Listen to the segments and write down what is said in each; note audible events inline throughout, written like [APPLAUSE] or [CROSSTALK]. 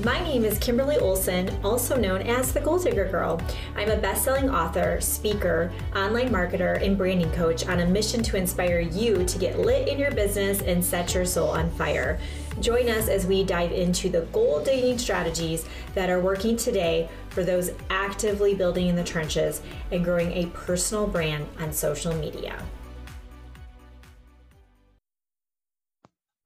My name is Kimberly Olson, also known as the Goal Digger Girl. I'm a best selling author, speaker, online marketer, and branding coach on a mission to inspire you to get lit in your business and set your soul on fire. Join us as we dive into the gold digging strategies that are working today for those actively building in the trenches and growing a personal brand on social media.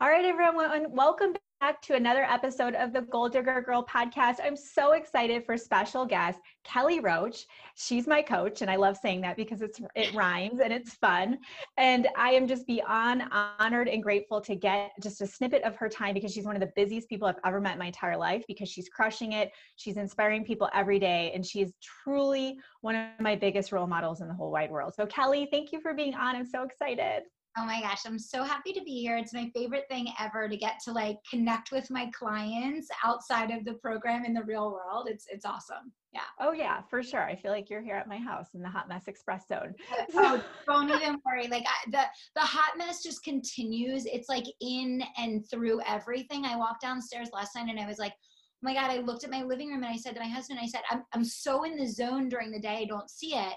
All right, everyone, welcome back to another episode of the Goal Digger Girl podcast. I'm so excited for special guest Kelly Roach. She's my coach, and I love saying that because it's it rhymes and it's fun. And I am just beyond honored and grateful to get just a snippet of her time because she's one of the busiest people I've ever met my entire life because she's crushing it. She's inspiring people every day, and she is truly one of my biggest role models in the whole wide world. So, Kelly, thank you for being on. I'm so excited. Oh my gosh, I'm so happy to be here. It's my favorite thing ever to get to like connect with my clients outside of the program in the real world. It's it's awesome. Yeah. Oh yeah, for sure. I feel like you're here at my house in the Hot Mess Express Zone. [LAUGHS] [LAUGHS] oh, don't even worry. Like I, the the hot mess just continues. It's like in and through everything. I walked downstairs last night and I was like, oh my God, I looked at my living room and I said to my husband, I said, I'm, I'm so in the zone during the day, I don't see it.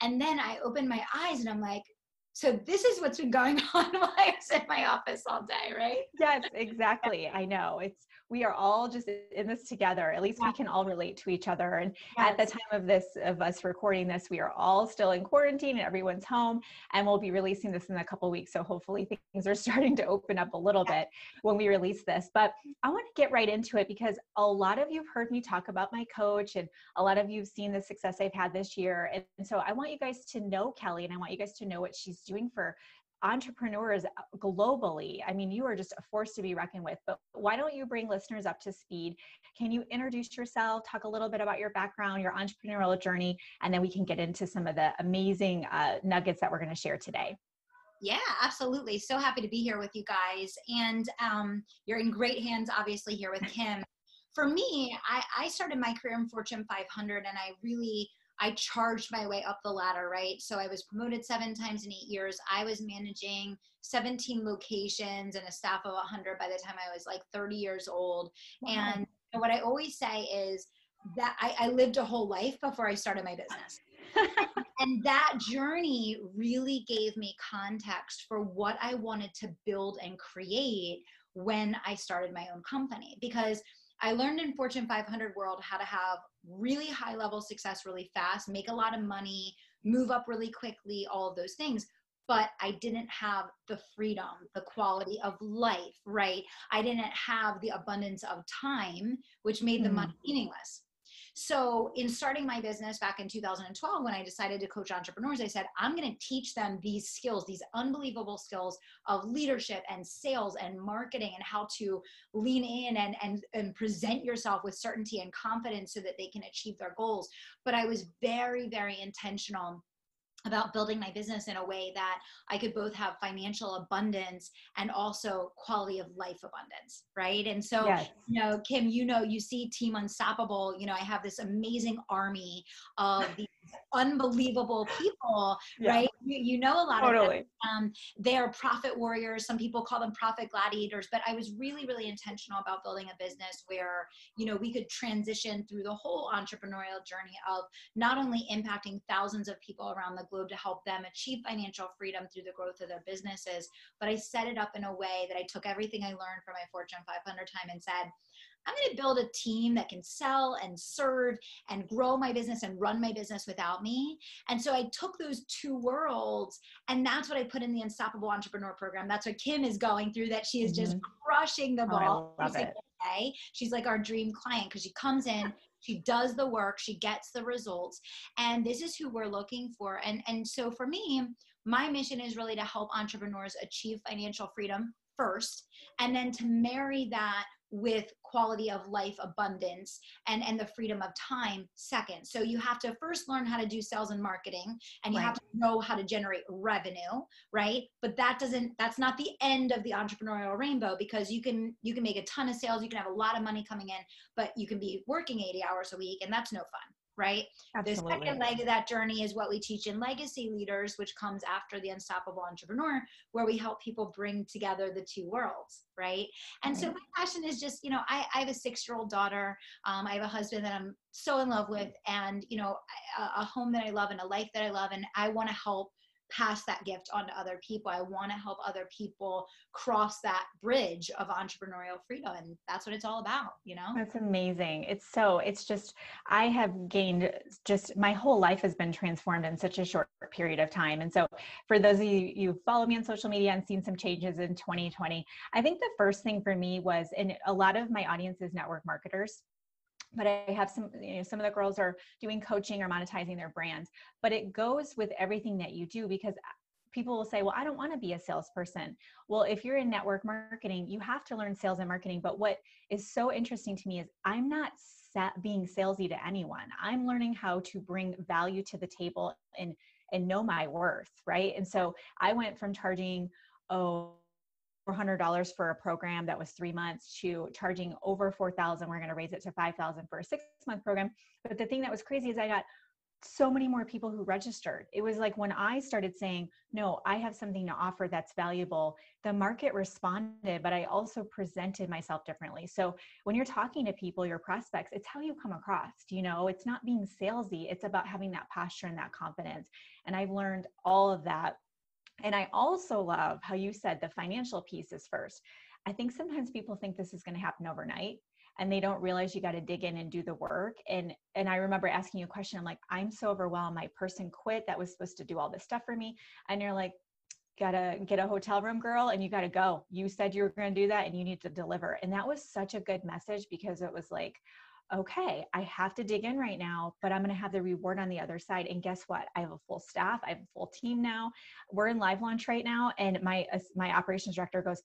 And then I opened my eyes and I'm like, so this is what's been going [LAUGHS] on while I was in my office all day, right? Yes, [LAUGHS] exactly. I know. It's we are all just in this together. At least yeah. we can all relate to each other. And yes. at the time of this of us recording this, we are all still in quarantine and everyone's home. And we'll be releasing this in a couple weeks. So hopefully things are [LAUGHS] starting to open up a little bit when we release this. But I want to get right into it because a lot of you've heard me talk about my coach and a lot of you've seen the success I've had this year. And so I want you guys to know Kelly and I want you guys to know what she's doing for entrepreneurs globally. I mean, you are just a force to be reckoned with. But why don't you bring listeners up to speed? Can you introduce yourself, talk a little bit about your background, your entrepreneurial journey, and then we can get into some of the amazing uh, nuggets that we're going to share today. Yeah, absolutely. So happy to be here with you guys. And um, you're in great hands, obviously, here with Kim. For me, I, I started my career in Fortune 500 and I really I charged my way up the ladder, right? So I was promoted seven times in eight years. I was managing 17 locations and a staff of 100 by the time I was like 30 years old. Wow. And what I always say is that I, I lived a whole life before I started my business. [LAUGHS] and that journey really gave me context for what I wanted to build and create when I started my own company because I learned in Fortune 500 world how to have really high level success really fast, make a lot of money, move up really quickly, all of those things. But I didn't have the freedom, the quality of life, right? I didn't have the abundance of time, which made mm. the money meaningless. So, in starting my business back in 2012, when I decided to coach entrepreneurs, I said, I'm going to teach them these skills, these unbelievable skills of leadership and sales and marketing and how to lean in and, and, and present yourself with certainty and confidence so that they can achieve their goals. But I was very, very intentional about building my business in a way that I could both have financial abundance and also quality of life abundance, right? And so, yes. you know, Kim, you know, you see Team Unstoppable, you know, I have this amazing army of these [LAUGHS] unbelievable people, yeah. right? You, you, know a lot totally. of them. Um, they are profit warriors. Some people call them profit gladiators. But I was really, really intentional about building a business where you know we could transition through the whole entrepreneurial journey of not only impacting thousands of people around the globe to help them achieve financial freedom through the growth of their businesses, but I set it up in a way that I took everything I learned from my Fortune 500 time and said I'm going to build a team that can sell and serve and grow my business and run my business without me. And so I took those two worlds and that's what I put in the Unstoppable Entrepreneur Program. That's what Kim is going through, that she is just mm-hmm. crushing the ball. Oh, I love it. Day. She's like our dream client because she comes in, she does the work, she gets the results. And this is who we're looking for. And, and so for me, my mission is really to help entrepreneurs achieve financial freedom first, and then to marry that with quality of life abundance and and the freedom of time second. So you have to first learn how to do sales and marketing and you right. have to know how to generate revenue right? But that doesn't that's not the end of the entrepreneurial rainbow because you can you can make a ton of sales you can have a lot of money coming in but you can be working 80 hours a week and that's no fun right? Absolutely. The second leg of that journey is what we teach in Legacy Leaders, which comes after the Unstoppable Entrepreneur, where we help people bring together the two worlds, right? And so my passion is just, you know, I, I have a six year old daughter. Um, I have a husband that I'm so in love with, and, you know, a, a home that I love and a life that I love. And I want to help pass that gift on to other people. I want to help other people cross that bridge of entrepreneurial freedom. And that's what it's all about, you know? That's amazing. It's so, it's just, I have gained just my whole life has been transformed in such a short period of time. And so, for those of you you follow me on social media and seen some changes in 2020, I think the first thing for me was, and a lot of my audience is network marketers but I have some, you know, some of the girls are doing coaching or monetizing their brands, but it goes with everything that you do because uh, people will say, well, I don't want to be a salesperson. Well, if you're in network marketing, you have to learn sales and marketing. But what is so interesting to me is I'm not being salesy to anyone. I'm learning how to bring value to the table and and know my worth, right? And so I went from charging, oh, $400 for a program that was three months to charging over 4000 we're going to raise it to 5000 for a six month program. But the thing that was crazy is i got so many more people who registered. It was like when i started saying no i have something to offer that's valuable the market responded but i also presented myself differently. So when you're talking to people your prospects it's how you come across you know? It's not being salesy it's about having that posture and that confidence. And i've learned all of that and I also love how you said the financial piece is first. I think sometimes people think this is going to happen overnight and they don't realize you got to dig in and do the work. And and i remember asking you a question i'm like i'm so overwhelmed my person quit that was supposed to do all this stuff for me. And you're like gotta get a hotel room girl and you gotta go. You said you were to do that and you need to deliver. And that was such a good message because it was like okay, I have to dig in right now, but I'm going to have the reward on the other side. And guess what? I have a full staff. I have a full team now. We're in live launch right now. And my, uh, my operations director goes,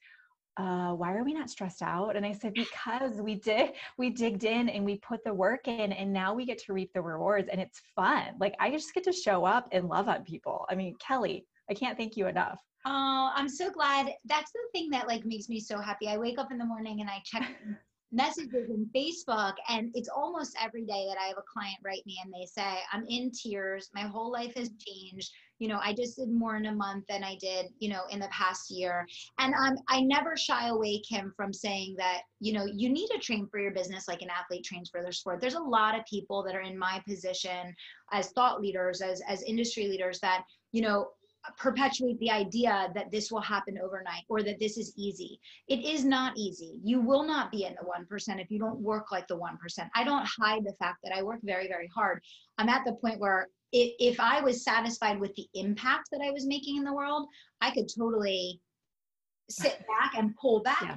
uh, why are we not stressed out? And I said, [LAUGHS] because we did, we digged in and we put the work in and now we get to reap the rewards and it's fun. Like I just get to show up and love on people. I mean, Kelly, I can't thank you enough. Oh, I'm so glad. That's the thing that like makes me so happy. I wake up in the morning and I check [LAUGHS] messages in Facebook, and it's almost every day that I have a client write me and they say, I'm in tears. My whole life has changed. You know, I just did more in a month than I did, you know, in the past year. And um, I never shy away, Kim, from saying that, you know, you need to train for your business like an athlete trains for their sport. There's a lot of people that are in my position as thought leaders, as, as industry leaders that, you know, perpetuate the idea that this will happen overnight or that this is easy. It is not easy. You will not be in the 1% if you don't work like the 1%. I don't hide the fact that I work very, very hard. I'm at the point where if, if I was satisfied with the impact that I was making in the world, I could totally sit [LAUGHS] back and pull back yeah.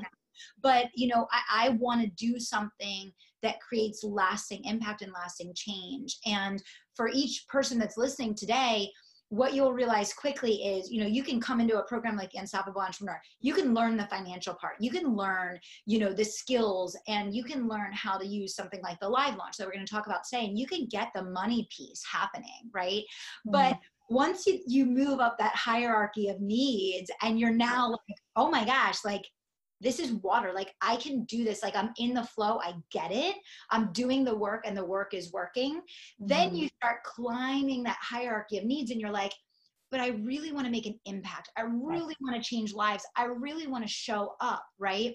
But you know, I, I want to do something that creates lasting impact and lasting change. And for each person that's listening today, what you'll realize quickly is you know you can come into a program like unstoppable entrepreneur you can learn the financial part you can learn you know the skills and you can learn how to use something like the live launch that we're going to talk about today and you can get the money piece happening right mm-hmm. but once you, you move up that hierarchy of needs and you're now like oh my gosh like this is water. Like I can do this. Like I'm in the flow. I get it. I'm doing the work and the work is working. Mm-hmm. Then you start climbing that hierarchy of needs and you're like, but I really want to make an impact. I really want to change lives. I really want to show up, right?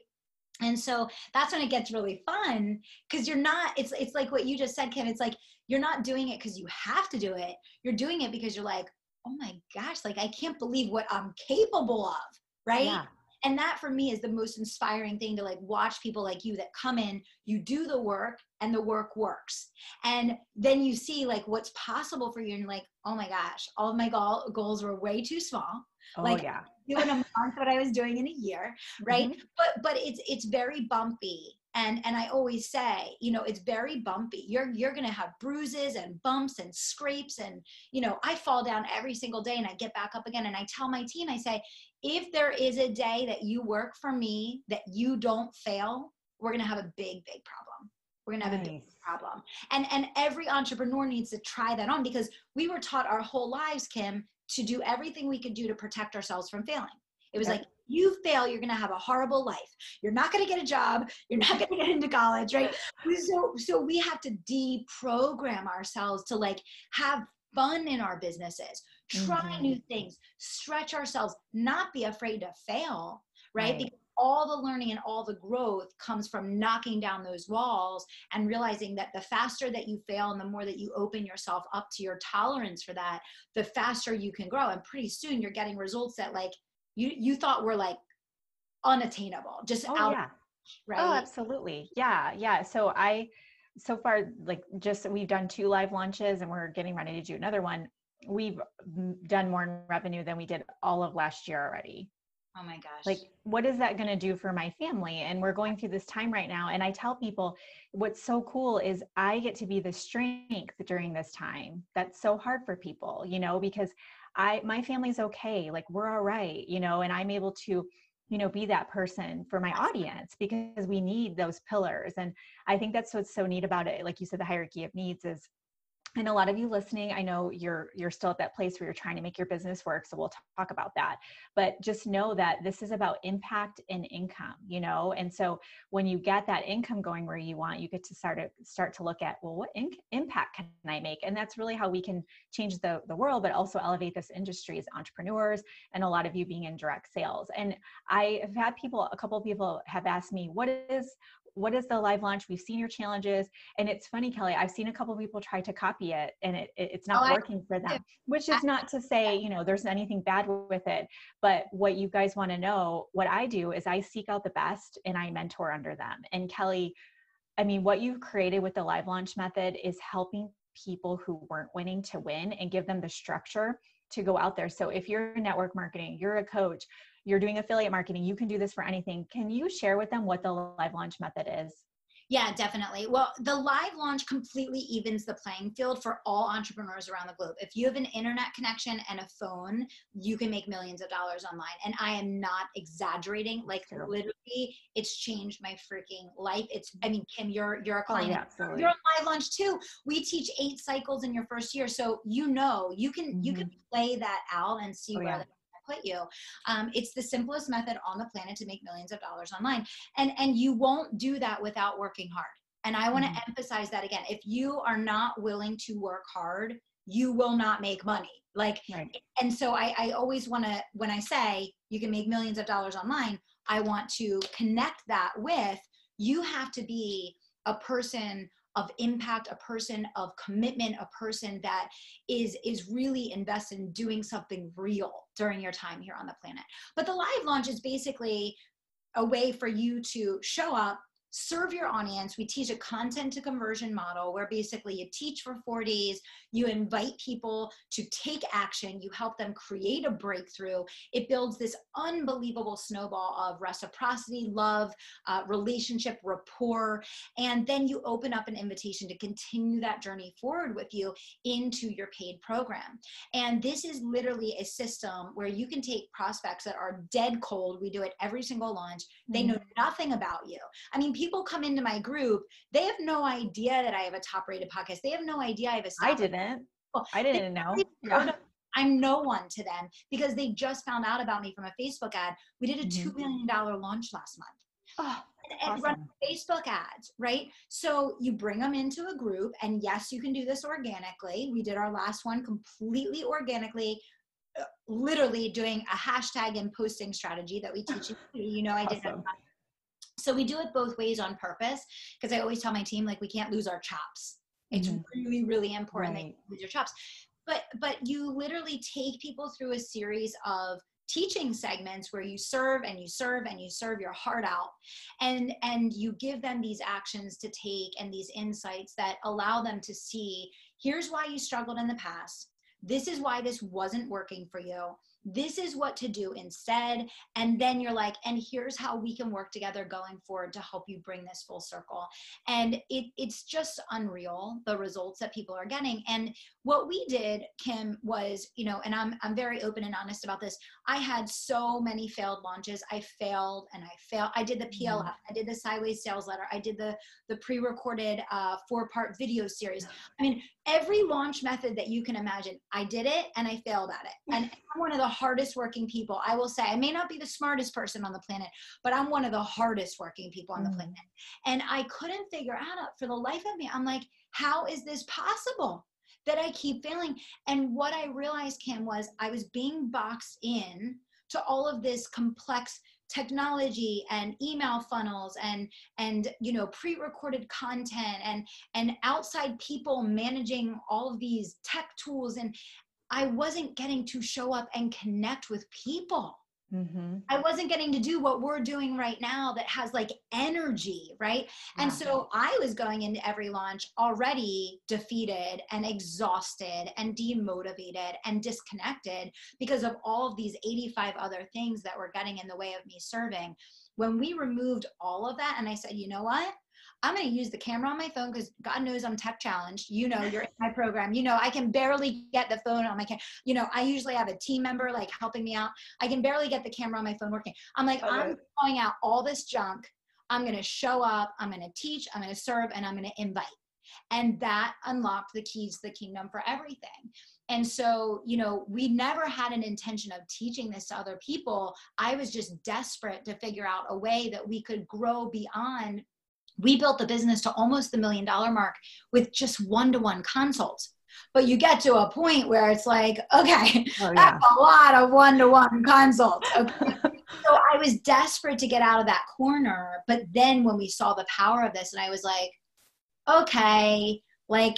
And so that's when it gets really fun because you're not, it's it's like what you just said, Kim. It's like you're not doing it because you have to do it. You're doing it because you're like, oh my gosh, like I can't believe what I'm capable of, right? Yeah and that for me is the most inspiring thing to like watch people like you that come in you do the work and the work works. And then you see like what's possible for you and like oh my gosh all of my goal- goals were way too small. Oh, like yeah. [LAUGHS] doing a month what i was doing in a year right? Mm-hmm. but but it's it's very bumpy. And and i always say you know it's very bumpy. You're you're to have bruises and bumps and scrapes and you know i fall down every single day and i get back up again. And i tell my team i say if there is a day that you work for me that you don't fail, we're going to have a big, big problem. We're going to have nice. a big problem. And, and every entrepreneur needs to try that on because we were taught our whole lives, Kim, to do everything we could do to protect ourselves from failing. It was yep. like, you fail, you're going to have a horrible life. You're not going to get a job. You're not [LAUGHS] going to get into college, right? [LAUGHS] So, so we have to deprogram ourselves to like have fun in our businesses, try mm-hmm. new things, stretch ourselves, not be afraid to fail, right? right. Because all the learning and all the growth comes from knocking down those walls and realizing that the faster that you fail and the more that you open yourself up to your tolerance for that, the faster you can grow. And pretty soon you're getting results that like you you thought were like unattainable, just oh, out yeah. right. Oh, absolutely. Yeah, yeah. So I so far like just we've done two live launches and we're getting ready to do another one. We've done more revenue than we did all of last year already. Oh my gosh. Like, what is that going to do for my family? And we're going through this time right now. And I tell people what's so cool is I get to be the strength during this time. That's so hard for people, you know, because I, my family's okay. Like, we're all right, you know, and I'm able to, you know, be that person for my audience because we need those pillars. And I think that's what's so neat about it. Like you said, the hierarchy of needs is and a lot of you listening i know you're you're still at that place where you're trying to make your business work so we'll talk about that. But just know that this is about impact and income you know? And so when you get that income going where you want you get to start to start to look at well what in, impact can i make? And that's really how we can change the the world but also elevate this industry as entrepreneurs and a lot of you being in direct sales. And i have had people a couple of people have asked me what is what is the live launch? We've seen your challenges. And it's funny, Kelly, I've seen a couple people try to copy it and it, it it's not oh, working I, for them, [LAUGHS] which is not to say, you know, there's anything bad with it. But what you guys want to know, what I do is I seek out the best and I mentor under them. And Kelly, I mean, what you've created with the live launch method is helping people who weren't winning to win and give them the structure to go out there. So if you're network marketing, you're a coach, you're doing affiliate marketing, you can do this for anything. Can you share with them what the live launch method is? Yeah, definitely. Well, the live launch completely evens the playing field for all entrepreneurs around the globe. If you have an internet connection and a phone, you can make millions of dollars online. And I am not exaggerating. Like literally, it's changed my freaking life. It's I mean, Kim, you're you're a client. Oh, yeah, you're on live launch too. We teach eight cycles in your first year. So you know you can mm-hmm. you can play that out and see oh, where yeah put you. Um, it's the simplest method on the planet to make millions of dollars online. And, and you won't do that without working hard. And I want to mm-hmm. emphasize that again. If you are not willing to work hard, you will not make money. Like, right. and so I, I always want to, when I say you can make millions of dollars online, I want to connect that with you have to be a person of impact a person of commitment a person that is is really invested in doing something real during your time here on the planet. But the live launch is basically a way for you to show up serve your audience. We teach a content to conversion model where basically you teach for four days, you invite people to take action, you help them create a breakthrough. It builds this unbelievable snowball of reciprocity, love, uh, relationship, rapport, and then you open up an invitation to continue that journey forward with you into your paid program. And this is literally a system where you can take prospects that are dead cold. We do it every single launch. They know nothing about you. I mean, people come into my group, they have no idea that I have a top rated podcast. They have no idea I have a I didn't. I didn't know. Yeah. I'm no one to them because they just found out about me from a Facebook ad. We did a mm-hmm. $2 million launch last month. Oh, and, and run Facebook ads, right? So you bring them into a group, and yes, you can do this organically. We did our last one completely organically, uh, literally doing a hashtag and posting strategy that we teach you. [LAUGHS] You know, I did awesome. So we do it both ways on purpose because I always tell my team like we can't lose our chops. It's mm-hmm. really really important right. that you lose your chops. But but you literally take people through a series of teaching segments where you serve and you serve and you serve your heart out and and you give them these actions to take and these insights that allow them to see here's why you struggled in the past this is why this wasn't working for you this is what to do instead. And then you're like and here's how we can work together going forward to help you bring this full circle. And it, it's just unreal the results that people are getting. And what we did kim was you know and i'm i'm very open and honest about this. I had so many failed launches. I failed and i failed. I did the plf mm-hmm. i did the sideways sales letter. I did the the pre-recorded uh, four part video series. I mean every launch method that you can imagine I did it and I failed at it. And [LAUGHS] I'm one of the hardest working people. I will say, I may not be the smartest person on the planet, but I'm one of the hardest working people on the mm. planet. And I couldn't figure out for the life of me, I'm like, how is this possible that I keep failing? And what I realized, Kim, was I was being boxed in to all of this complex technology and email funnels and and you know pre-recorded content and and outside people managing all of these tech tools and i wasn't getting to show up and connect with people Mm-hmm. I wasn't getting to do what we're doing right now that has like energy, right? And so I was going into every launch already defeated and exhausted and demotivated and disconnected because of all of these 85 other things that were getting in the way of me serving. When we removed all of that, and I said, you know what? I'm going to use the camera on my phone because God knows I'm tech challenged. You know, you're in my program. You know, I can barely get the phone on my camera. You know, I usually have a team member like helping me out. I can barely get the camera on my phone working. I'm like, okay. I'm throwing out all this junk. I'm going to show up. I'm going to teach. I'm going to serve, and I'm going to invite. And that unlocked the keys to the kingdom for everything. And so, you know, we never had an intention of teaching this to other people. I was just desperate to figure out a way that we could grow beyond we built the business to almost the million dollar mark with just one to one consults. But you get to a point where it's like, okay, oh, yeah. that's a lot of one to one consults. Okay. [LAUGHS] so I was desperate to get out of that corner. But then when we saw the power of this, and I was like, okay, like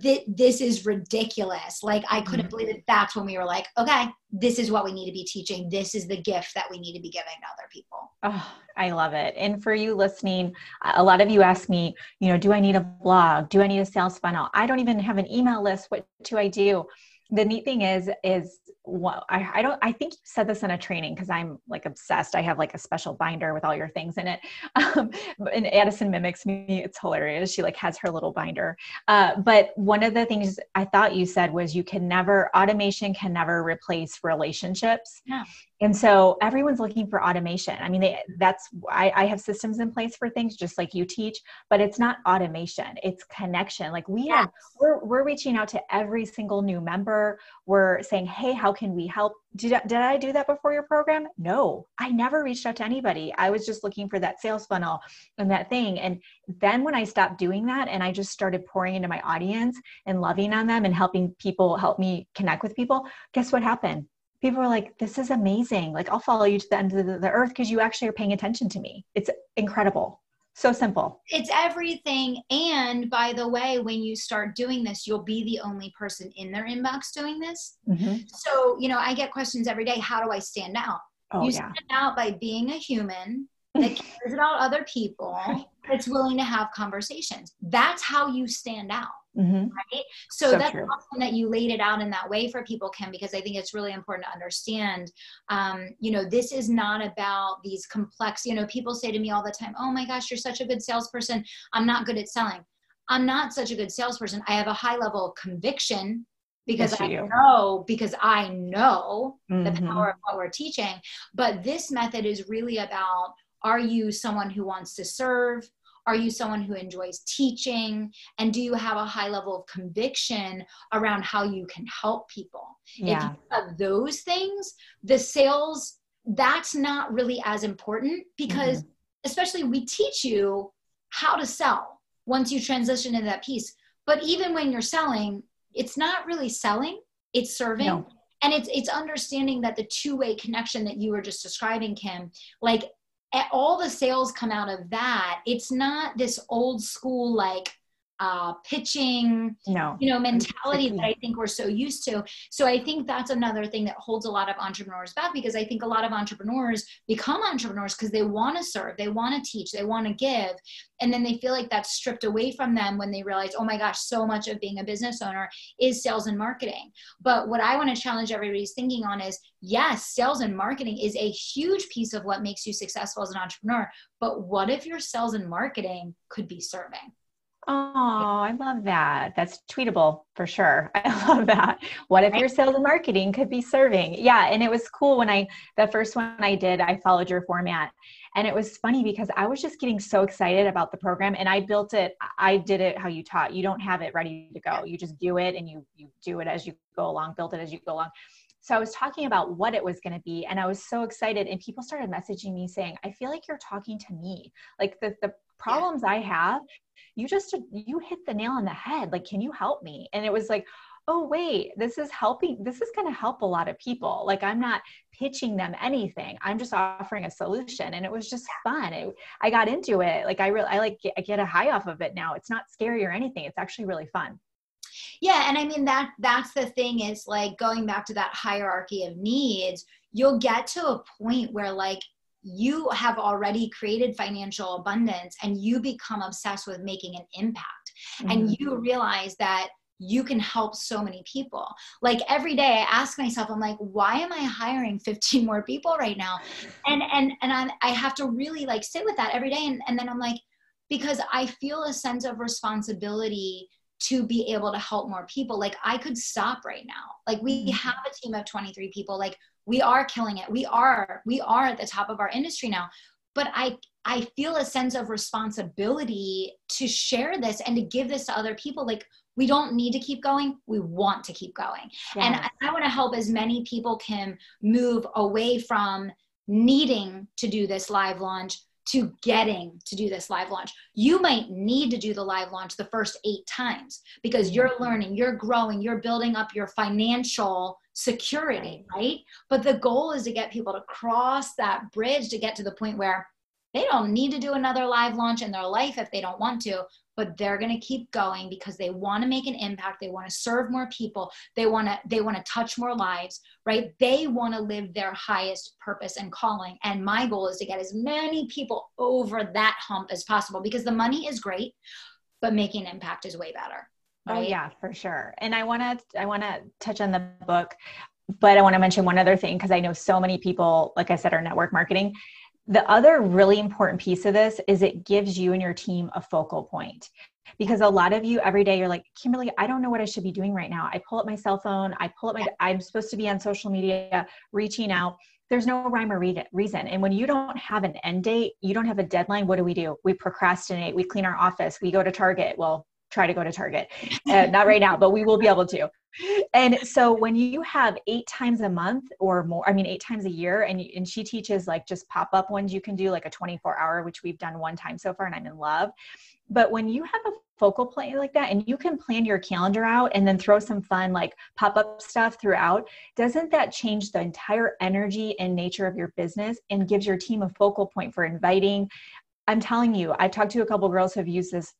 this is ridiculous. Like I couldn't mm-hmm. believe it. That's when we were like, okay, this is what we need to be teaching. This is the gift that we need to be giving to other people. Oh, I love it. And for you listening, a lot of you ask me, you know, do I need a blog? Do I need a sales funnel? I don't even have an email list. What do I do? The neat thing is, is what I, I don't I think you said this in a training because I'm like obsessed. I have like a special binder with all your things in it. [LAUGHS] Um, and Addison mimics me. It's hilarious. She like has her little binder. Uh, but one of the things I thought you said was you can never automation can never replace relationships. Yeah and so everyone's looking for automation i mean they, that's I, I, have systems in place for things just like you teach but it's not automation it's connection like we yes. have we're, we're reaching out to every single new member we're saying hey how can we help did, did i do that before your program no i never reached out to anybody i was just looking for that sales funnel and that thing and then when i stopped doing that and i just started pouring into my audience and loving on them and helping people help me connect with people guess what happened people were like, this is amazing. Like, I'll follow you to the end of the, the earth because you actually are paying attention to me. It's incredible. So simple. It's everything. And by the way, when you start doing this, you'll be the only person in their inbox doing this. Mm-hmm. So, you know, I get questions every day how do I stand out? Oh, you yeah. stand out by being a human that [LAUGHS] cares about other people, that's willing to have conversations. That's how you stand out. Mm-hmm. Right. So, so that's true. awesome that you laid it out in that way for people, Kim, because I think it's really important to understand. Um, you know, this is not about these complex, you know, people say to me all the time, oh my gosh, you're such a good salesperson. I'm not good at selling. I'm not such a good salesperson. I have a high level of conviction because yes, I know because I know mm-hmm. the power of what we're teaching. But this method is really about are you someone who wants to serve? Are you someone who enjoys teaching? And do you have a high level of conviction around how you can help people? Yeah. If you have those things, the sales, that's not really as important because, mm-hmm. especially, we teach you how to sell once you transition into that piece. But even when you're selling, it's not really selling, it's serving. No. And it's it's understanding that the two-way connection that you were just describing, Kim, like all the sales come out of that. It's not this old school like uh, pitching, no. you know, mentality that I think we're so used to. So I think that's another thing that holds a lot of entrepreneurs back because I think a lot of entrepreneurs become entrepreneurs because they want to serve, they want to teach, they want to give, and then they feel like that's stripped away from them when they realize, oh my gosh, so much of being a business owner is sales and marketing. But what I want to challenge everybody's thinking on is, yes, sales and marketing is a huge piece of what makes you successful as an entrepreneur. But what if your sales and marketing could be serving? Oh, I love that. That's tweetable for sure. [LAUGHS] I love that. What if your sales and marketing could be serving? Yeah. And it was cool when I, the first one I did, I followed your format. And it was funny because I was just getting so excited about the program and I built it. I did it how you taught. You don't have it ready to go. You just do it and you, you do it as you go along, build it as you go along. So I was talking about what it was going to be and I was so excited and people started messaging me saying, I feel like you're talking to me. Like the, the problems yeah. I have, you just, you hit the nail on the head. Like, can you help me? And it was like, oh wait this is helping this is going to help a lot of people. Like i'm not pitching them anything. I'm just offering a solution. And it was just fun. It, i got into it. Like i really i like get, I get a high off of it now. It's not scary or anything. It's actually really fun. Yeah and i mean that that's the thing is like going back to that hierarchy of needs you'll get to a point where like you have already created financial abundance and you become obsessed with making an impact mm-hmm. and you realize that you can help so many people. Like every day I ask myself, I'm like, why am I hiring [LAUGHS] 15 more people right now? And and and I, I have to really like sit with that every day. And, and then I'm like, because I feel a sense of responsibility to be able to help more people. Like I could stop right now. Like we mm-hmm. have a team of 23 people. Like we are killing it. We are, we are at the top of our industry now. But I I feel a sense of responsibility to share this and to give this to other people. Like we don't need to keep going we want to keep going yeah. and i, I want to help as many people can move away from needing to do this live launch to getting to do this live launch. You might need to do the live launch the first eight times because you're mm-hmm. learning, you're growing, you're building up your financial security, right? But the goal is to get people to cross that bridge to get to the point where they don't need to do another live launch in their life if they don't want to, but they're going to keep going because they want to make an impact they want to serve more people they want to they want to touch more lives right? They want to live their highest purpose and calling. And my goal is to get as many people over that hump as possible because the money is great but making an impact is way better oh, right? oh yeah for sure. And i want to i want to touch on the book but i want to mention one other thing because i know so many people like i said are network marketing the other really important piece of this is it gives you and your team a focal point. Because a lot of you every day you're like kimberly i don't know what i should be doing right now. I pull up my cell phone i pull up my i'm supposed to be on social media reaching out. There's no rhyme or reason. And when you don't have an end date you don't have a deadline what do we do? We procrastinate we clean our office we go to target. Well try to go to target. Uh, not right now but we will be able to. And so when you have eight times a month or more i mean eight times a year and, and she teaches like just pop-up ones you can do like a 24 hour which we've done one time so far and i'm in love. But when you have a focal point like that and you can plan your calendar out and then throw some fun like pop-up stuff throughout doesn't that change the entire energy and nature of your business and gives your team a focal point for inviting? I'm telling you i've talked to a couple girls who have used this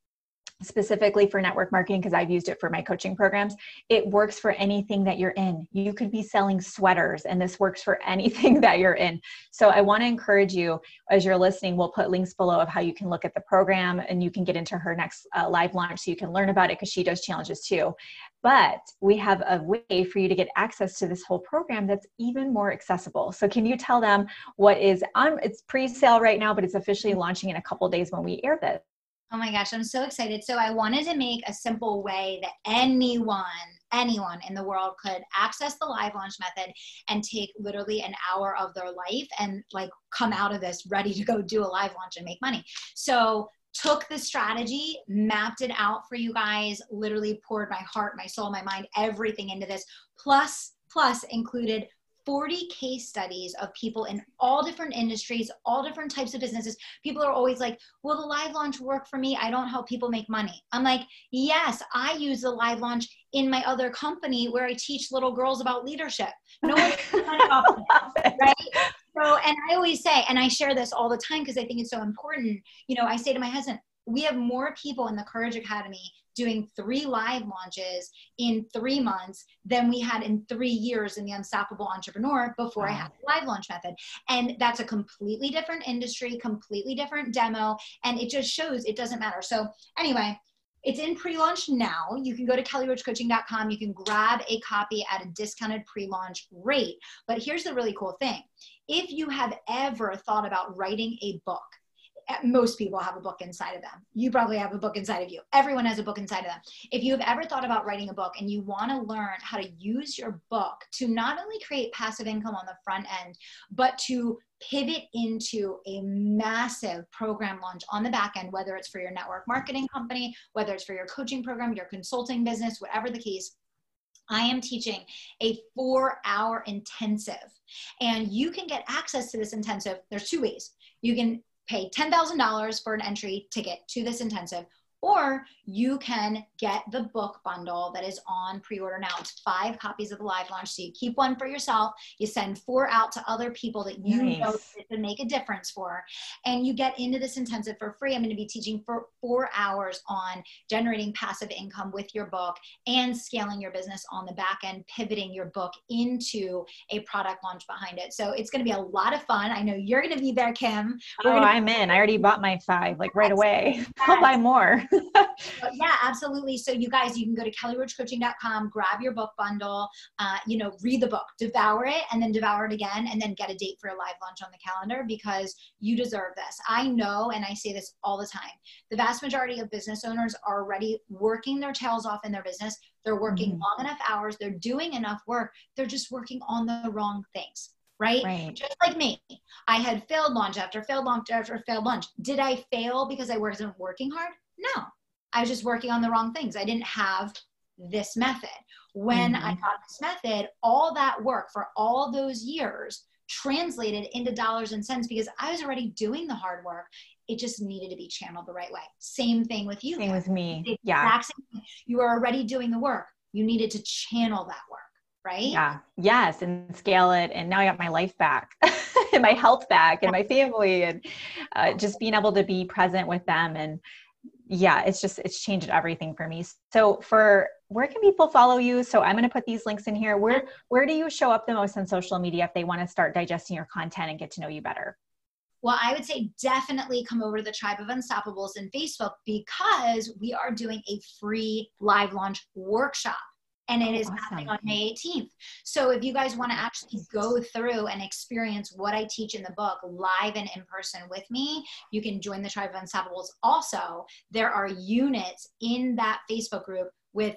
specifically for network marketing because I've used it for my coaching programs. It works for anything that you're in. You could be selling sweaters, and this works for [LAUGHS] anything that you're in. So I want to encourage you as you're listening. We'll put links below of how you can look at the program and you can get into her next uh, live launch so you can learn about it because she does challenges too. But we have a way for you to get access to this whole program that's even more accessible. So can you tell them what is on? It's pre-sale right now, but it's officially launching in a couple days when we air this. Oh my gosh, I'm so excited. So I wanted to make a simple way that anyone, anyone in the world could access the live launch method and take literally an hour of their life and like come out of this ready to go do a live launch and make money. So took the strategy, mapped it out for you guys, literally poured my heart, my soul, my mind, everything into this. Plus, plus included 40 case studies of people in all different industries, all different types of businesses. People are always like, Will the live launch work for me? I don't help people make money. I'm like, Yes, I use the live launch in my other company where I teach little girls about leadership. No one's [LAUGHS] about that, right? So, and I always say, and I share this all the time because I think it's so important. You know, I say to my husband, we have more people in the Courage Academy doing three live launches in three months than we had in three years in the Unstoppable Entrepreneur before wow. I had the live launch method. And that's a completely different industry, completely different demo. And it just shows it doesn't matter. So, anyway, it's in pre-launch now. You can go to kellyroachcoaching.com. You can grab a copy at a discounted pre-launch rate. But here's the really cool thing. If you have ever thought about writing a book, most people have a book inside of them. You probably have a book inside of you. Everyone has a book inside of them. If you have ever thought about writing a book and you want to learn how to use your book to not only create passive income on the front end, but to pivot into a massive program launch on the back end, whether it's for your network marketing company, whether it's for your coaching program, your consulting business, whatever the case, I am teaching a four hour intensive. And you can get access to this intensive. There's two ways. You can pay $10,000 for an entry ticket to this intensive, or you can get the book bundle that is on pre-order now. It's five copies of the live launch. So you keep one for yourself. You send four out to other people that you nice. know to make a difference for. And you get into this intensive for free. I'm going to be teaching for four hours on generating passive income with your book and scaling your business on the back end, pivoting your book into a product launch behind it. So it's going to be a lot of fun. I know you're going to be there, Kim. We're oh, I'm in. I already bought my five like right away. [LAUGHS] I'll buy more. Yeah, absolutely. So you guys, you can go to kellyroachcoaching.com, grab your book bundle, uh, you know, read the book, devour it, and then devour it again, and then get a date for a live launch on the calendar because you deserve this. I know, and I say this all the time, the vast majority of business owners are already working their tails off in their business. They're working mm-hmm. long enough hours. They're doing enough work. They're just working on the wrong things. Right? right? Just like me. I had failed launch after failed launch after failed launch. Did I fail because I wasn't working hard? No, I was just working on the wrong things. I didn't have this method. When mm-hmm. I got this method, all that work for all those years translated into dollars and cents because I was already doing the hard work. It just needed to be channeled the right way. Same thing with you. Same with me. Yeah. You were already doing the work. You needed to channel that work, right? Yeah. Yes. And scale it. And now I got my life back [LAUGHS] and my health back and my family and uh, just being able to be present with them and yeah it's just it's changed everything for me. So for where can people follow you? So i'm going to put these links in here. Where where do you show up the most on social media if they want to start digesting your content and get to know you better? Well i would say definitely come over to the tribe of unstoppables in facebook because we are doing a free live launch workshop and it oh, is awesome. happening on May 18th. So if you guys want to actually go through and experience what I teach in the book live and in person with me, you can join the Tribe of Unstoppables. Also, there are units in that Facebook group with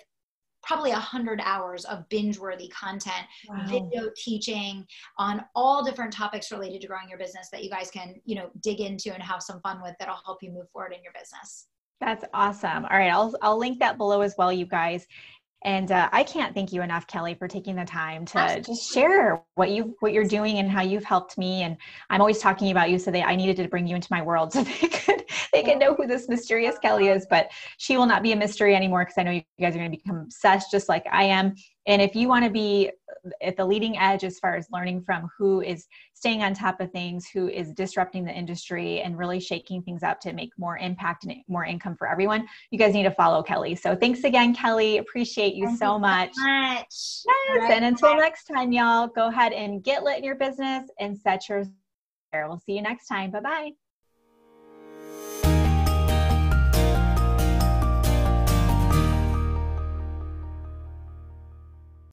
probably a hundred hours of binge-worthy content, wow. video teaching on all different topics related to growing your business that you guys can, you know, dig into and have some fun with that'll help you move forward in your business. That's awesome. All right, I'll I'll link that below as well, you guys. And uh, I can't thank you enough, Kelly, for taking the time to Absolutely. just share what you what you're doing and how you've helped me. And I'm always talking about you, so they I needed to bring you into my world so [LAUGHS] they could they could know who this mysterious Kelly is. But she will not be a mystery anymore because I know you guys are going to become obsessed, just like I am. And if you want to be at the leading edge as far as learning from who is staying on top of things, who is disrupting the industry and really shaking things up to make more impact and more income for everyone, you guys need to follow Kelly. So thanks again, Kelly. Appreciate you Thank so you much. So much. Yes. Right. And until next time, y'all, go ahead and get lit in your business and set your. We'll see you next time. Bye bye.